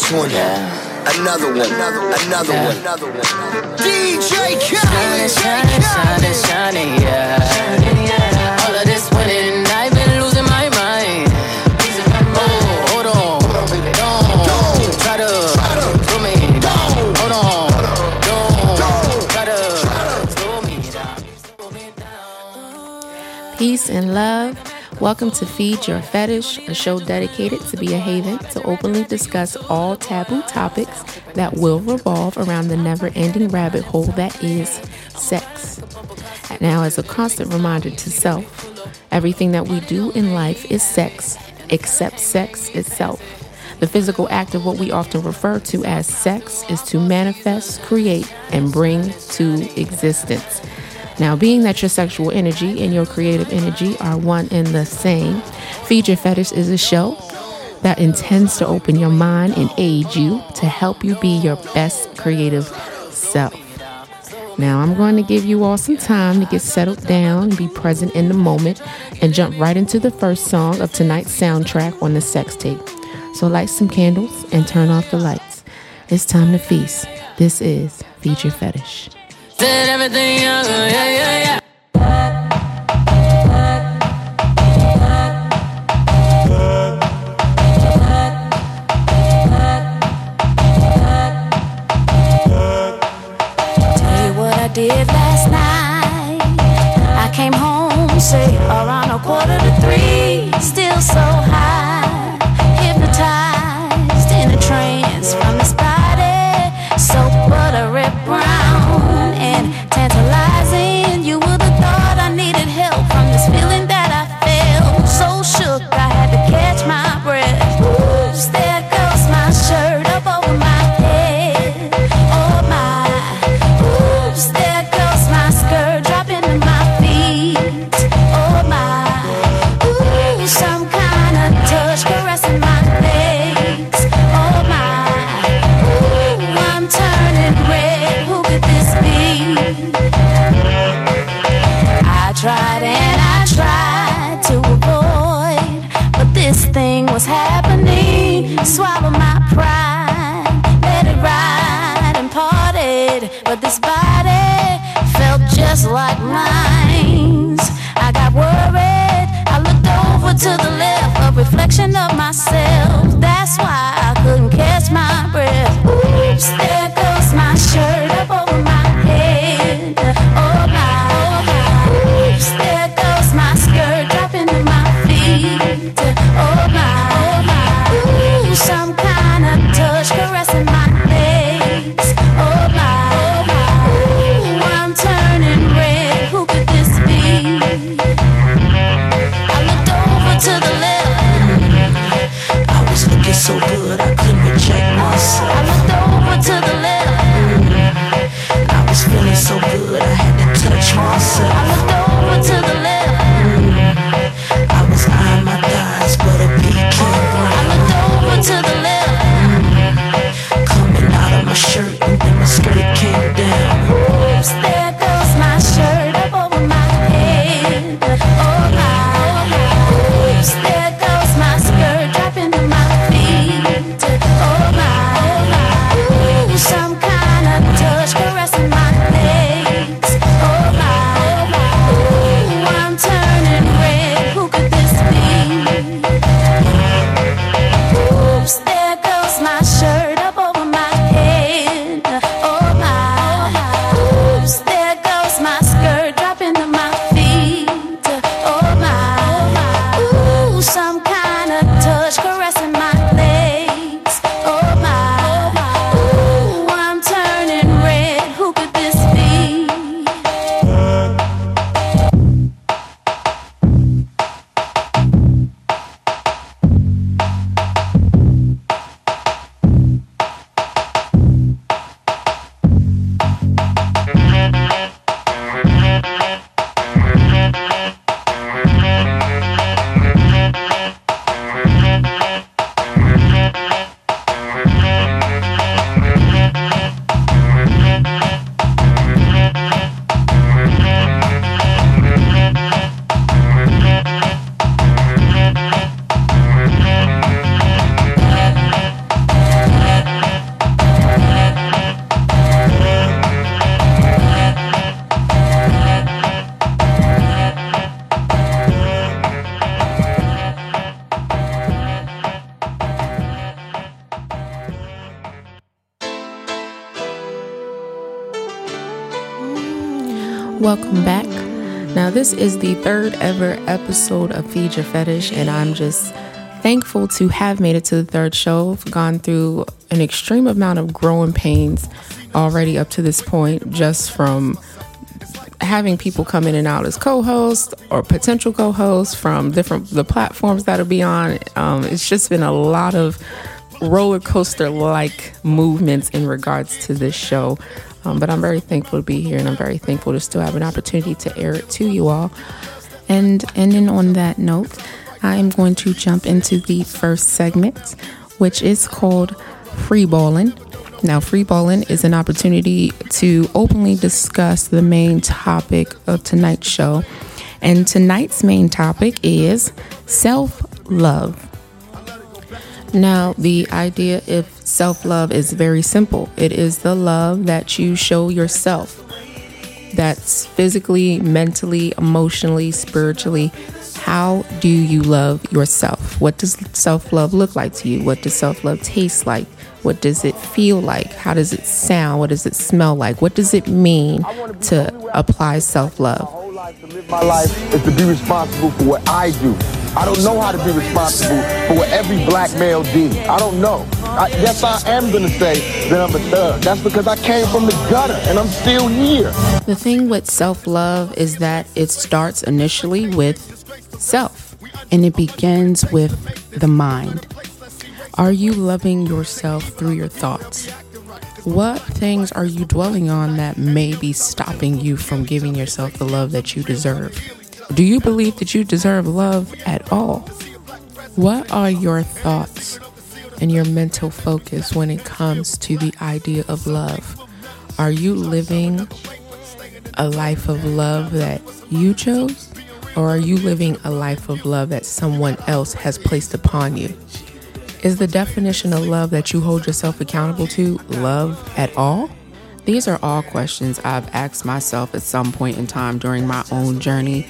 This one. Another one, another, another one, another one. DJ Khaled, shining, shining, shining, yeah. All of this winning, I've been losing my mind. Oh, hold on, don't try to slow me down. Hold on, don't try to slow me down. Slow me down. Peace and love. Welcome to Feed Your Fetish, a show dedicated to be a haven to openly discuss all taboo topics that will revolve around the never ending rabbit hole that is sex. Now, as a constant reminder to self, everything that we do in life is sex, except sex itself. The physical act of what we often refer to as sex is to manifest, create, and bring to existence. Now, being that your sexual energy and your creative energy are one and the same, Feed Your Fetish is a show that intends to open your mind and aid you to help you be your best creative self. Now, I'm going to give you all some time to get settled down be present in the moment and jump right into the first song of tonight's soundtrack on the sex tape. So, light some candles and turn off the lights. It's time to feast. This is Feed Your Fetish. Did everything younger, yeah, yeah, yeah. Did last night. I came home, say around a quarter to three, still so high, reflection of myself. That's why I couldn't catch my breath. Oops, this is the third ever episode of Feed Your Fetish, and I'm just thankful to have made it to the third show. I've gone through an extreme amount of growing pains already up to this point, just from having people come in and out as co-hosts or potential co-hosts from different the platforms that'll be on. Um, it's just been a lot of roller coaster like movements in regards to this show. Um, but I'm very thankful to be here and I'm very thankful to still have an opportunity to air it to you all. And ending on that note, I'm going to jump into the first segment, which is called Free Balling. Now, free balling is an opportunity to openly discuss the main topic of tonight's show. And tonight's main topic is self love. Now, the idea of self love is very simple it is the love that you show yourself. That's physically, mentally, emotionally, spiritually. How do you love yourself? What does self love look like to you? What does self love taste like? What does it feel like? How does it sound? What does it smell like? What does it mean to apply self love? My life is to be responsible for what I do. I don't know how to be responsible for what every black male did. I don't know. I, yes, I am going to say that I'm a thug. That's because I came from the gutter and I'm still here. The thing with self love is that it starts initially with self and it begins with the mind. Are you loving yourself through your thoughts? What things are you dwelling on that may be stopping you from giving yourself the love that you deserve? Do you believe that you deserve love at all? What are your thoughts and your mental focus when it comes to the idea of love? Are you living a life of love that you chose? Or are you living a life of love that someone else has placed upon you? Is the definition of love that you hold yourself accountable to love at all? These are all questions I've asked myself at some point in time during my own journey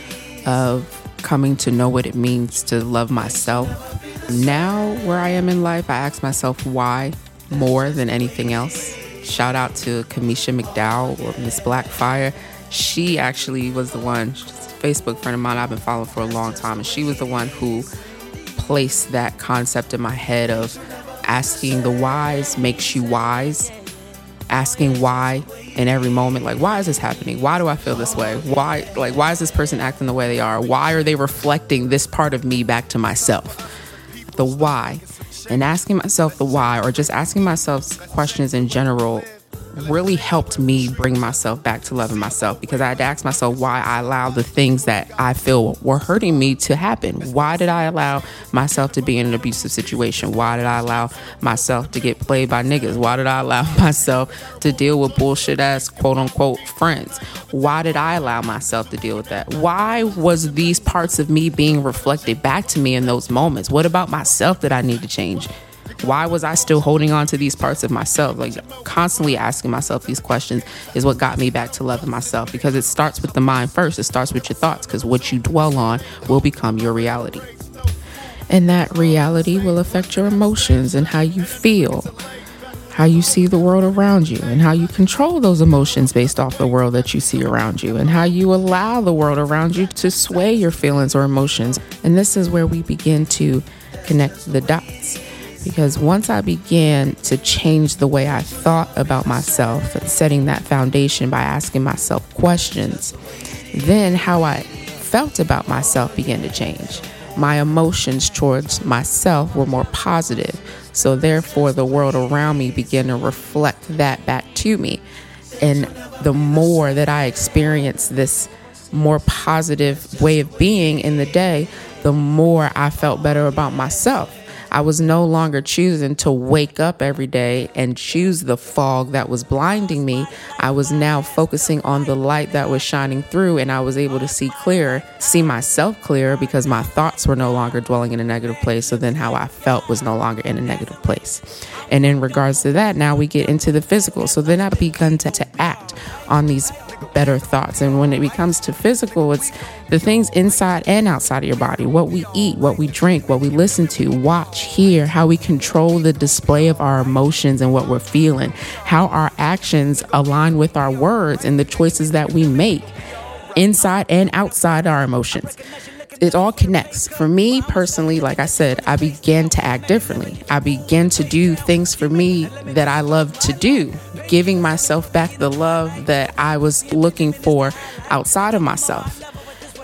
of coming to know what it means to love myself. Now, where I am in life, I ask myself why more than anything else. Shout out to Kamisha McDowell or Miss Blackfire. She actually was the one, Facebook friend of mine I've been following for a long time, and she was the one who placed that concept in my head of asking the whys makes you wise. Asking why in every moment, like, why is this happening? Why do I feel this way? Why, like, why is this person acting the way they are? Why are they reflecting this part of me back to myself? The why. And asking myself the why, or just asking myself questions in general, really helped me bring myself back to loving myself because I had to ask myself why I allowed the things that I feel were hurting me to happen. Why did I allow myself to be in an abusive situation? Why did I allow myself to get played by niggas? Why did I allow myself to deal with bullshit ass quote unquote friends? Why did I allow myself to deal with that? Why was these parts of me being reflected back to me in those moments? What about myself that I need to change? Why was I still holding on to these parts of myself? Like constantly asking myself these questions is what got me back to loving myself because it starts with the mind first. It starts with your thoughts because what you dwell on will become your reality. And that reality will affect your emotions and how you feel, how you see the world around you, and how you control those emotions based off the world that you see around you, and how you allow the world around you to sway your feelings or emotions. And this is where we begin to connect the dots because once I began to change the way I thought about myself and setting that foundation by asking myself questions, then how I felt about myself began to change. My emotions towards myself were more positive. So, therefore, the world around me began to reflect that back to me. And the more that I experienced this more positive way of being in the day, the more I felt better about myself. I was no longer choosing to wake up every day and choose the fog that was blinding me. I was now focusing on the light that was shining through, and I was able to see clearer, see myself clearer because my thoughts were no longer dwelling in a negative place. So then, how I felt was no longer in a negative place. And in regards to that, now we get into the physical. So then I begun to, to act on these better thoughts. And when it becomes to physical, it's the things inside and outside of your body what we eat, what we drink, what we listen to, watch, hear, how we control the display of our emotions and what we're feeling, how our actions align with our words and the choices that we make. inside and outside our emotions. It all connects. For me personally, like I said, I began to act differently. I began to do things for me that I love to do, giving myself back the love that I was looking for outside of myself.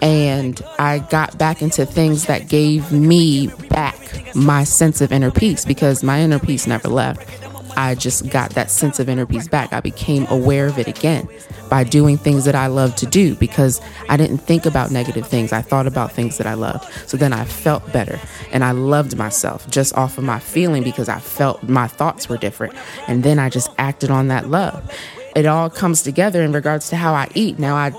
And I got back into things that gave me back my sense of inner peace because my inner peace never left. I just got that sense of inner peace back. I became aware of it again by doing things that I love to do because I didn't think about negative things. I thought about things that I loved. So then I felt better and I loved myself just off of my feeling because I felt my thoughts were different. And then I just acted on that love. It all comes together in regards to how I eat. Now I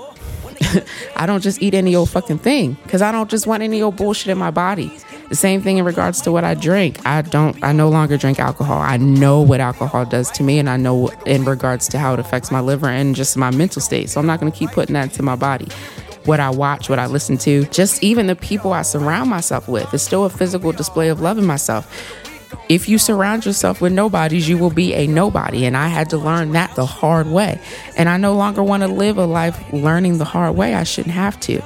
I don't just eat any old fucking thing because I don't just want any old bullshit in my body. The same thing in regards to what I drink. I don't, I no longer drink alcohol. I know what alcohol does to me, and I know in regards to how it affects my liver and just my mental state. So I'm not going to keep putting that into my body. What I watch, what I listen to, just even the people I surround myself with, it's still a physical display of loving myself if you surround yourself with nobodies, you will be a nobody. And I had to learn that the hard way. And I no longer want to live a life learning the hard way. I shouldn't have to.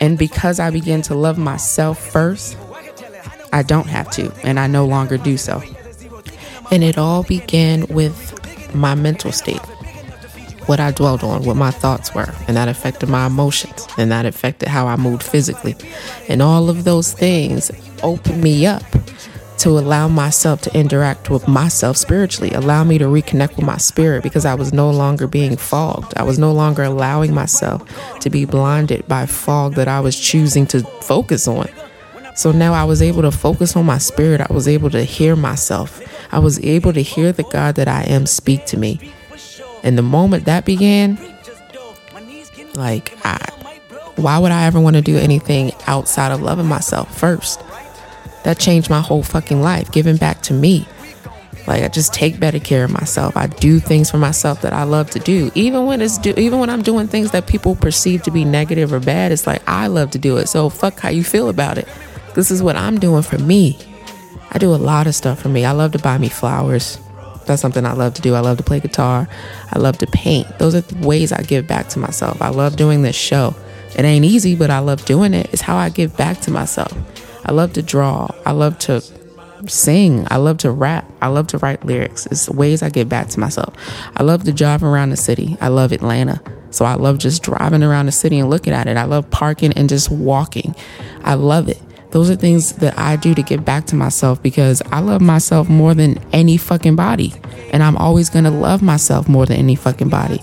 And because I began to love myself first, I don't have to, and I no longer do so. And it all began with my mental state, what I dwelled on, what my thoughts were, and that affected my emotions, and that affected how I moved physically. And all of those things opened me up to allow myself to interact with myself spiritually, allow me to reconnect with my spirit because I was no longer being fogged. I was no longer allowing myself to be blinded by fog that I was choosing to focus on. So now I was able to focus on my spirit. I was able to hear myself. I was able to hear the God that I am speak to me. And the moment that began, like, I, why would I ever want to do anything outside of loving myself first? That changed my whole fucking life, giving back to me. Like I just take better care of myself. I do things for myself that I love to do. Even when it's do even when I'm doing things that people perceive to be negative or bad, it's like I love to do it. So fuck how you feel about it. This is what I'm doing for me. I do a lot of stuff for me. I love to buy me flowers. That's something I love to do. I love to play guitar. I love to paint. Those are the ways I give back to myself. I love doing this show. It ain't easy, but I love doing it. It's how I give back to myself. I love to draw. I love to sing. I love to rap. I love to write lyrics. It's ways I give back to myself. I love to drive around the city. I love Atlanta. So I love just driving around the city and looking at it. I love parking and just walking. I love it. Those are things that I do to give back to myself because I love myself more than any fucking body. And I'm always to love myself more than any fucking body.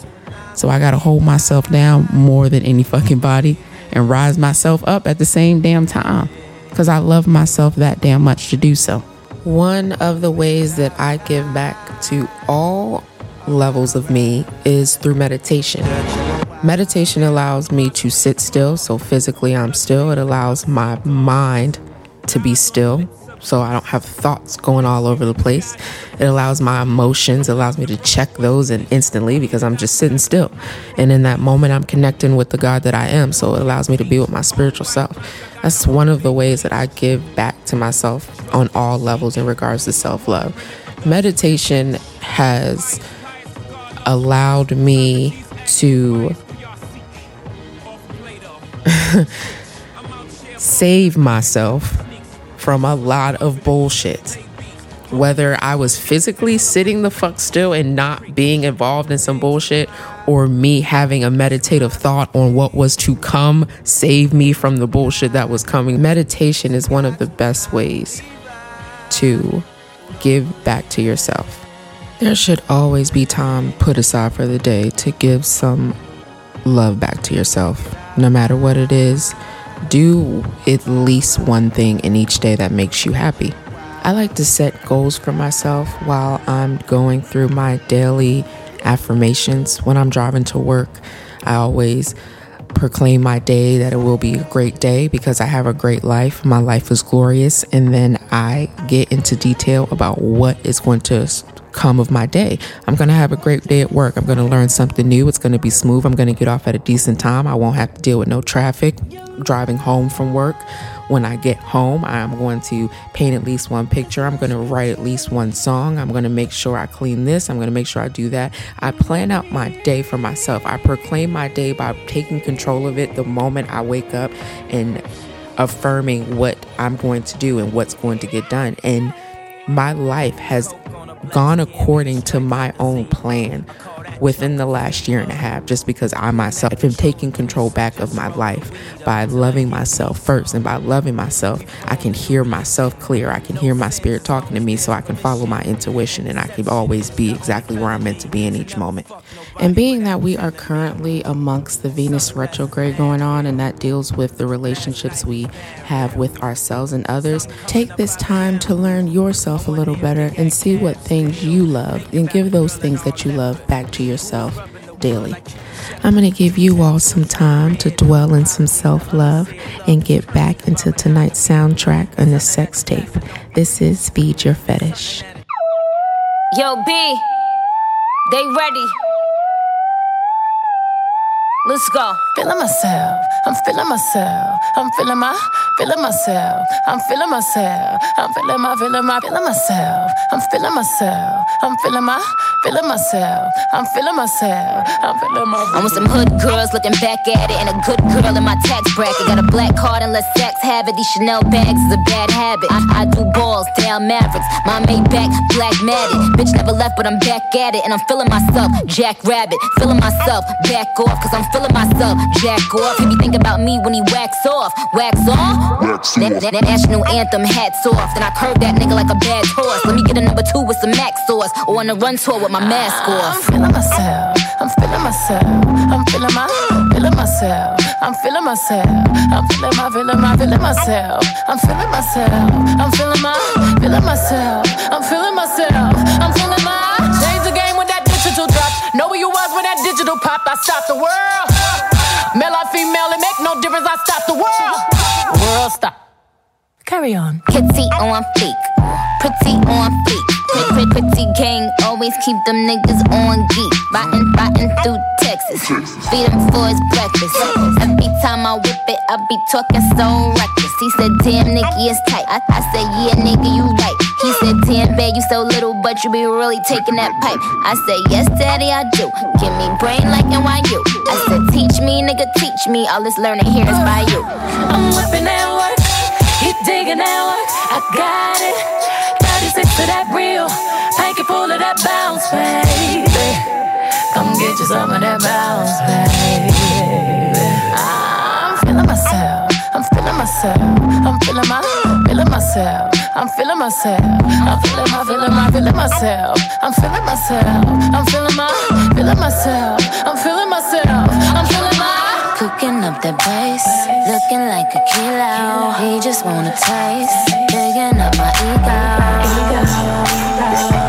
So I got to hold myself down more than any fucking body and rise myself up at the same damn time because I love myself that damn much to do so. One of the ways that I give back to all levels of me is through meditation. Meditation allows me to sit still, so physically I'm still. It allows my mind to be still, so I don't have thoughts going all over the place. It allows my emotions, allows me to check those and instantly because I'm just sitting still. And in that moment, I'm connecting with the God that I am, so it allows me to be with my spiritual self. That's one of the ways that I give back to myself on all levels in regards to self love. Meditation has allowed me to save myself from a lot of bullshit. Whether I was physically sitting the fuck still and not being involved in some bullshit, or me having a meditative thought on what was to come, save me from the bullshit that was coming. Meditation is one of the best ways to give back to yourself. There should always be time put aside for the day to give some love back to yourself no matter what it is, do at least one thing in each day that makes you happy. I like to set goals for myself while I'm going through my daily affirmations. When I'm driving to work, I always proclaim my day that it will be a great day because I have a great life. My life is glorious. And then I get into detail about what is going to come of my day. I'm going to have a great day at work. I'm going to learn something new. It's going to be smooth. I'm going to get off at a decent time. I won't have to deal with no traffic driving home from work. When I get home, I'm going to paint at least one picture. I'm going to write at least one song. I'm going to make sure I clean this. I'm going to make sure I do that. I plan out my day for myself. I proclaim my day by taking control of it the moment I wake up and affirming what I'm going to do and what's going to get done. And my life has gone according to my own plan within the last year and a half just because I myself have been taking control back of my life by loving myself first. And by loving myself, I can hear myself clear. I can hear my spirit talking to me so I can follow my intuition and I can always be exactly where I'm meant to be in each moment. And being that we are currently amongst the Venus retrograde going on and that deals with the relationships we have with ourselves and others, take this time to learn yourself a little better and see what things you love and give those things that you love back to yourself daily. I'm going to give you all some time to dwell in some self love and get back into tonight's soundtrack and the sex tape. This is Feed Your Fetish. Yo, B, they ready. Let's go. Feeling myself. I'm feeling myself. I'm feeling my, feeling myself. I'm feeling myself. I'm feeling my, feeling my, feeling myself. I'm feeling myself. I'm feeling my, feeling myself. I'm feeling myself. I'm feeling my. I'm with some hood girls looking back at it, and a good girl in my tax bracket. Got a black card and let sex have it. These Chanel bags is a bad habit. I, I do balls, down Mavericks. My Maybach, black matted. Bitch never left, but I'm back at it, and I'm feeling myself. Jack Rabbit, feeling myself. Back off, cause I'm feeling myself. Jack off. He be thinking about me when he wax off. Wax off? That, that, that national anthem, hats off. Then I curve that nigga like a bad horse. Let me get a number two with some max sauce. Or on a run tour with my mask off. I'm off. feeling myself. I'm feeling myself. I'm feeling my, feeling myself. I'm feeling myself. I'm feeling my, feeling my, feeling myself. I'm feeling myself. I'm feeling my, feeling myself. I'm feeling myself. I'm feeling my. Change the game when that digital drop. Know where you was when that digital popped. I stopped the world. Male or female, it make no difference. I stopped the world. World stop. Carry on. Kitty on fleek, pretty on fleek. Pretty, pretty, gang, always keep them niggas on geek. Riding, riding through Texas, feed him for his breakfast. Every time I whip it, I be talking so reckless. He said, damn, Nicky is tight. I, I said, yeah, nigga, you right. He said, damn, babe, you so little, but you be really taking that pipe. I said, yes, daddy, I do. Give me brain like NYU. I said, teach me, nigga, teach me. All this learning here is by you. I'm whipping that work. He digging that work. I got it. 36 to that real. Panky full of that bounce, baby. Come get you some of that bounce, baby. I'm feeling myself. I'm feeling myself. I'm feeling my, feeling myself. I'm feeling myself. I'm feeling my, feeling my, feeling myself. I'm feeling myself. I'm feeling my, feeling myself. I'm feeling myself. I'm feeling my. Cooking up the bass, looking like a kilo. He just wanna taste, digging up my ego. Talking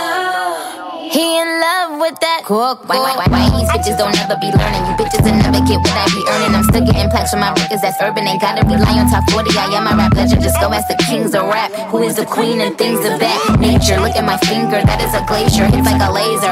He in love with that cook. Why, why, why, why these bitches don't ever be learning? You bitches will never get what I be earning. I'm still getting plaques from my records that's urban. Ain't gotta rely on top 40. I am a rap legend. Just go ask the kings of rap. Who is the queen and things of that nature? Look at my finger, that is a glacier. It's like a laser.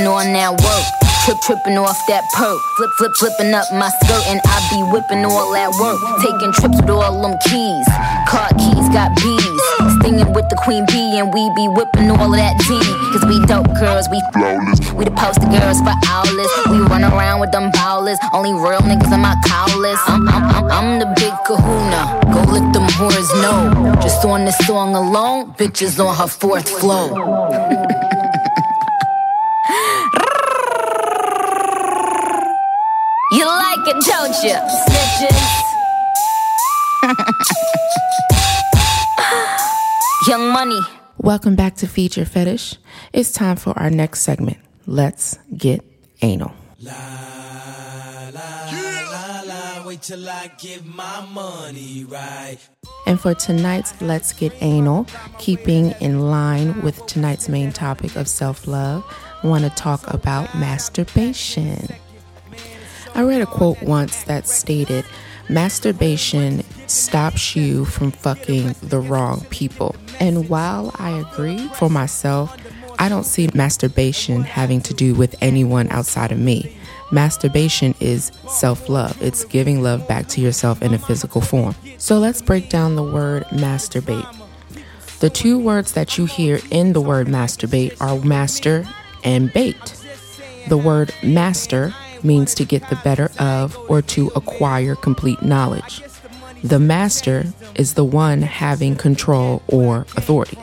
On that work. Trip, tripping off that perk. Flip, flip, flipping up my skirt, and I be whipping all that work. Taking trips with all them keys. Car keys got bees. Stinging with the queen bee, and we be whipping all of that tea. Cause we dope girls, we flawless. We the poster girls for owlets. We run around with them bowlers. Only real niggas in my cowlers. I'm, I'm, I'm, I'm the big kahuna. Go let them whores know. Just on this song alone, bitches on her fourth flow. It, don't you? Snitches. Young Money. Welcome back to Feed Your Fetish. It's time for our next segment. Let's get anal. Wait till I get my money right. And for tonight's Let's Get Anal, keeping in line with tonight's main topic of self love, I want to talk about masturbation. I read a quote once that stated, Masturbation stops you from fucking the wrong people. And while I agree for myself, I don't see masturbation having to do with anyone outside of me. Masturbation is self love, it's giving love back to yourself in a physical form. So let's break down the word masturbate. The two words that you hear in the word masturbate are master and bait. The word master means to get the better of or to acquire complete knowledge. The master is the one having control or authority.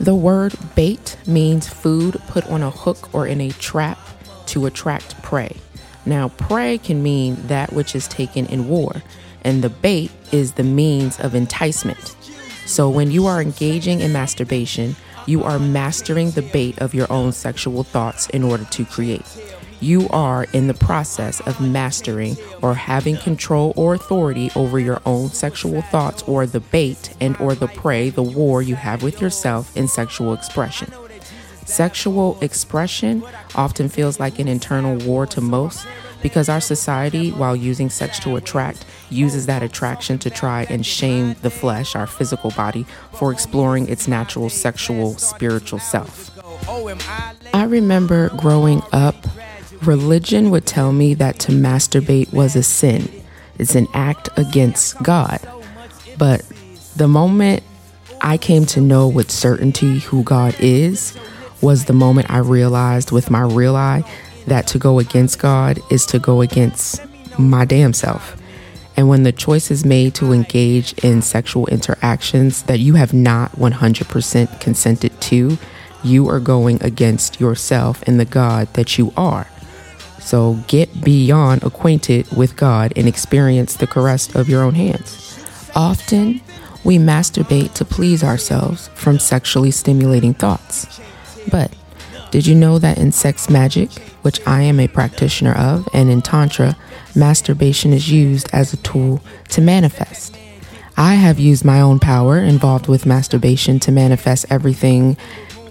The word bait means food put on a hook or in a trap to attract prey. Now, prey can mean that which is taken in war, and the bait is the means of enticement. So, when you are engaging in masturbation, you are mastering the bait of your own sexual thoughts in order to create. You are in the process of mastering or having control or authority over your own sexual thoughts or the bait and or the prey, the war you have with yourself in sexual expression. Sexual expression often feels like an internal war to most because our society, while using sex to attract, uses that attraction to try and shame the flesh, our physical body, for exploring its natural sexual, spiritual self. Oh, I remember growing up, religion would tell me that to masturbate was a sin, it's an act against God. But the moment I came to know with certainty who God is, was the moment I realized with my real eye that to go against God is to go against my damn self. And when the choice is made to engage in sexual interactions that you have not 100% consented to, you are going against yourself and the God that you are. So get beyond acquainted with God and experience the caress of your own hands. Often, we masturbate to please ourselves from sexually stimulating thoughts. But did you know that in sex magic, which I am a practitioner of, and in Tantra, masturbation is used as a tool to manifest? I have used my own power involved with masturbation to manifest everything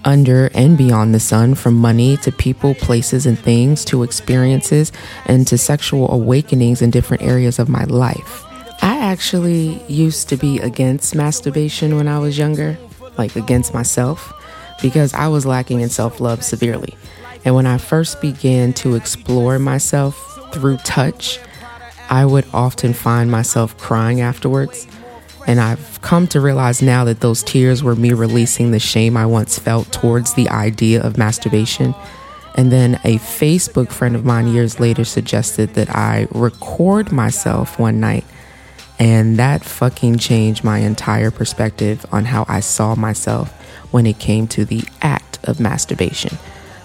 under and beyond the sun, from money to people, places, and things to experiences and to sexual awakenings in different areas of my life. I actually used to be against masturbation when I was younger, like against myself because I was lacking in self love severely. And when I first began to explore myself through touch, I would often find myself crying afterwards. And I've come to realize now that those tears were me releasing the shame I once felt towards the idea of masturbation. And then a Facebook friend of mine years later suggested that I record myself one night. And that fucking changed my entire perspective on how I saw myself when it came to the act of masturbation.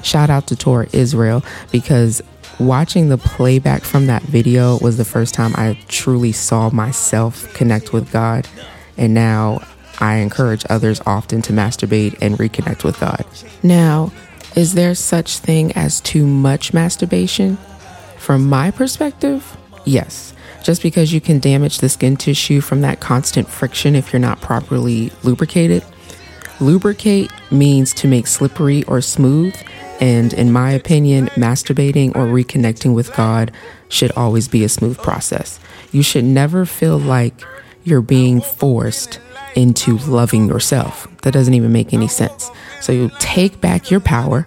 Shout out to Tor Israel because watching the playback from that video was the first time I truly saw myself connect with God. And now I encourage others often to masturbate and reconnect with God. Now, is there such thing as too much masturbation? From my perspective, yes. Just because you can damage the skin tissue from that constant friction if you're not properly lubricated, Lubricate means to make slippery or smooth, and in my opinion, masturbating or reconnecting with God should always be a smooth process. You should never feel like you're being forced into loving yourself. That doesn't even make any sense. So you take back your power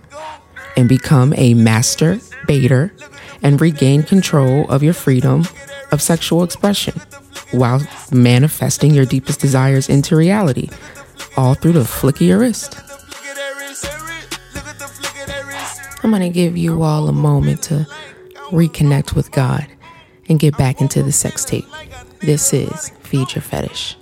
and become a master baiter and regain control of your freedom of sexual expression while manifesting your deepest desires into reality all through the flick of your wrist. I'm going to give you all a moment to reconnect with God and get back into the sex tape. This is Feed Your Fetish.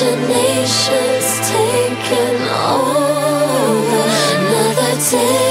imagination's taken over. Another day.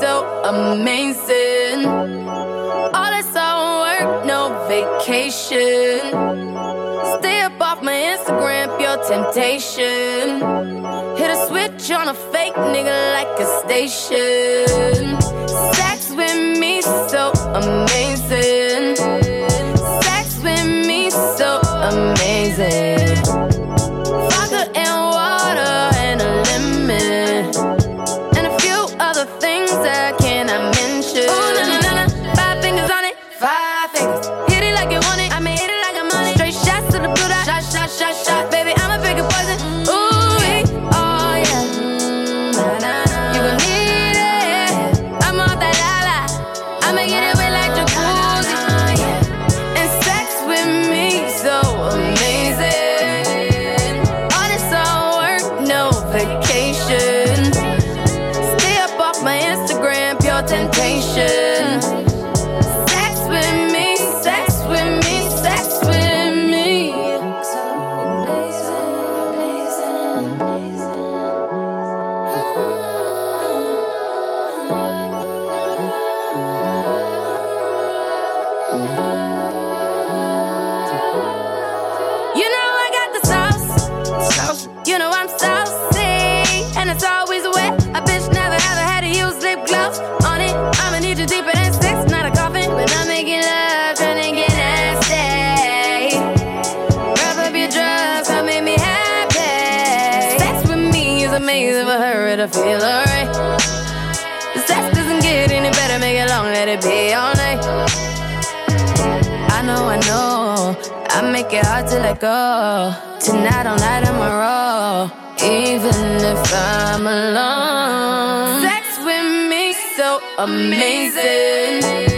so amazing. All this all work, no vacation. Stay up off my Instagram, pure temptation. Hit a switch on a fake nigga like a station. Sex with me, so amazing. Feel alright. The sex doesn't get any better, make it long, let it be all night. I know, I know, I make it hard to let go. Tonight, all night, I'm a roll, even if I'm alone. Sex with me, so amazing.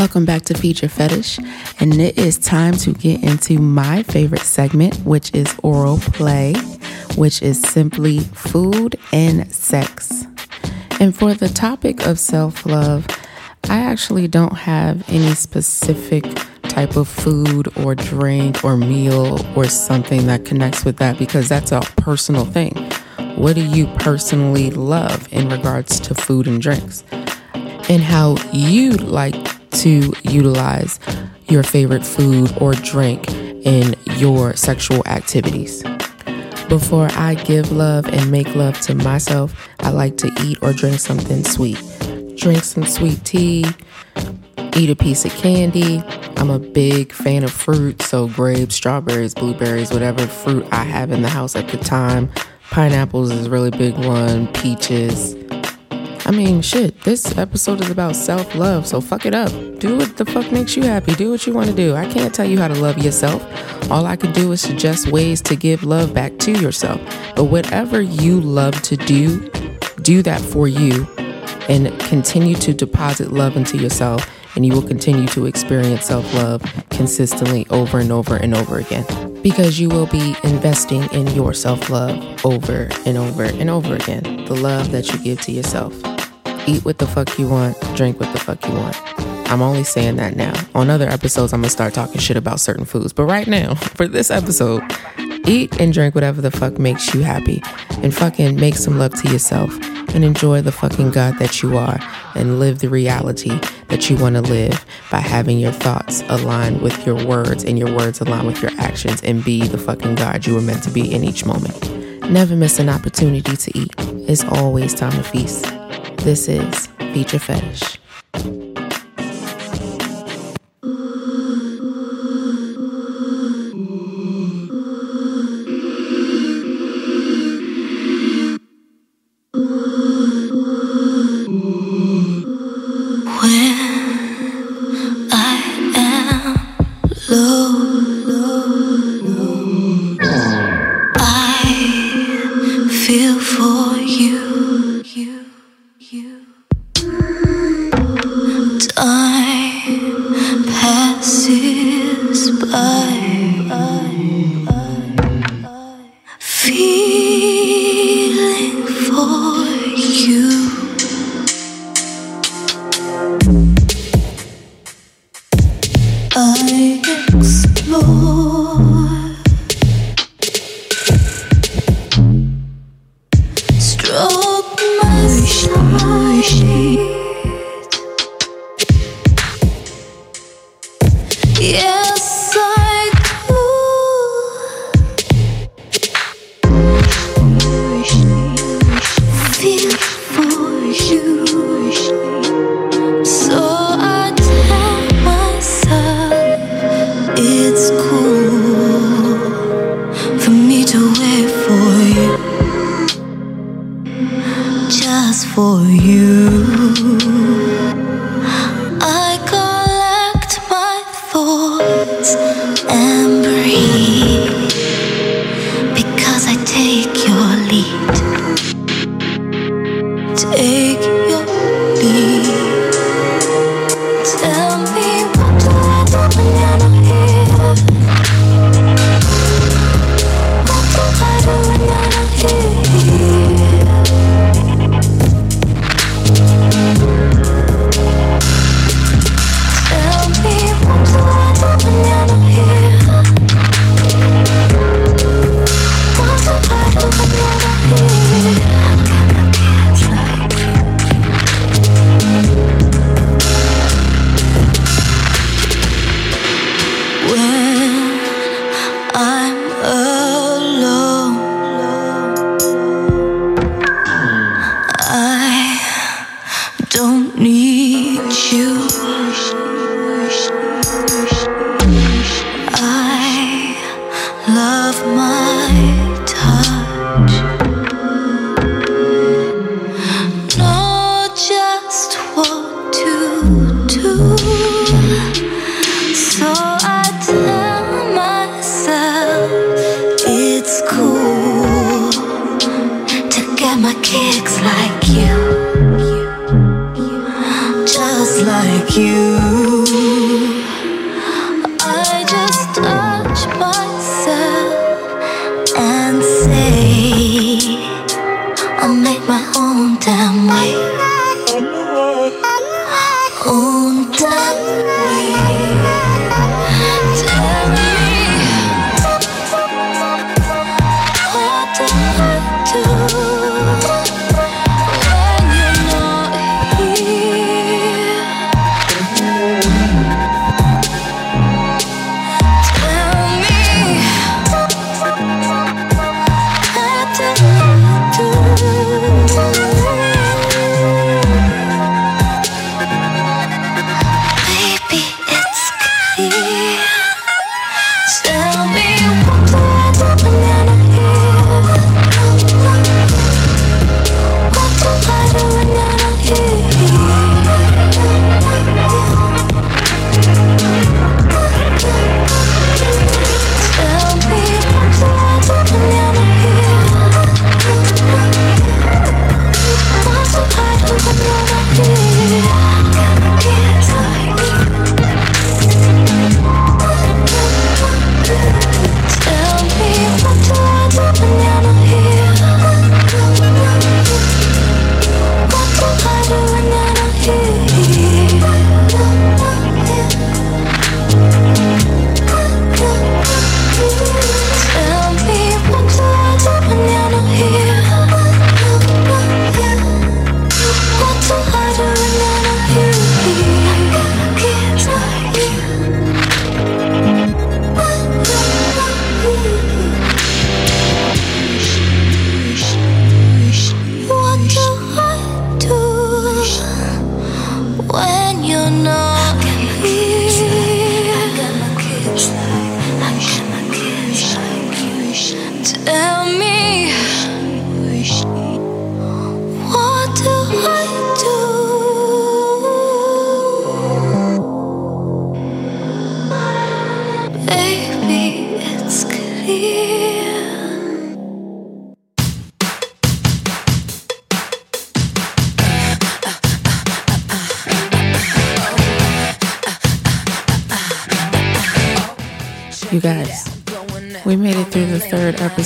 Welcome back to Your Fetish, and it is time to get into my favorite segment, which is oral play, which is simply food and sex. And for the topic of self love, I actually don't have any specific type of food or drink or meal or something that connects with that because that's a personal thing. What do you personally love in regards to food and drinks? and how you like to utilize your favorite food or drink in your sexual activities. Before I give love and make love to myself, I like to eat or drink something sweet. Drink some sweet tea, eat a piece of candy. I'm a big fan of fruit, so grapes, strawberries, blueberries, whatever fruit I have in the house at the time. Pineapples is a really big one, peaches. I mean, shit, this episode is about self love, so fuck it up. Do what the fuck makes you happy. Do what you want to do. I can't tell you how to love yourself. All I can do is suggest ways to give love back to yourself. But whatever you love to do, do that for you and continue to deposit love into yourself, and you will continue to experience self love consistently over and over and over again. Because you will be investing in your self love over and over and over again. The love that you give to yourself. Eat what the fuck you want, drink what the fuck you want. I'm only saying that now. On other episodes, I'm gonna start talking shit about certain foods. But right now, for this episode, eat and drink whatever the fuck makes you happy. And fucking make some love to yourself. And enjoy the fucking God that you are. And live the reality that you wanna live by having your thoughts align with your words and your words align with your actions. And be the fucking God you were meant to be in each moment. Never miss an opportunity to eat. It's always time to feast. This is Feed Your Fetish.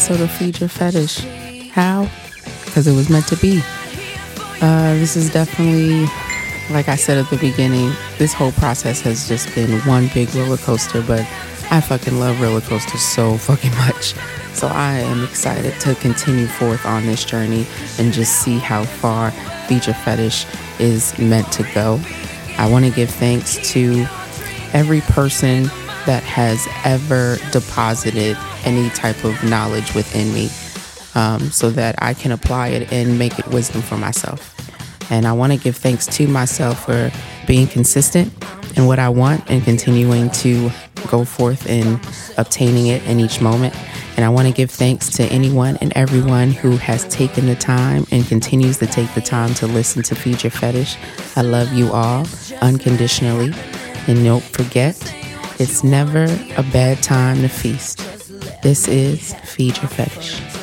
Episode of Feed Your Fetish. How? Because it was meant to be. Uh, this is definitely, like I said at the beginning, this whole process has just been one big roller coaster, but I fucking love roller coasters so fucking much. So I am excited to continue forth on this journey and just see how far Feed Your Fetish is meant to go. I want to give thanks to every person that has ever deposited any type of knowledge within me um, so that I can apply it and make it wisdom for myself. And I want to give thanks to myself for being consistent in what I want and continuing to go forth in obtaining it in each moment. And I want to give thanks to anyone and everyone who has taken the time and continues to take the time to listen to Feed Your Fetish. I love you all unconditionally. And don't forget, It's never a bad time to feast. This is Feed Your Fetish.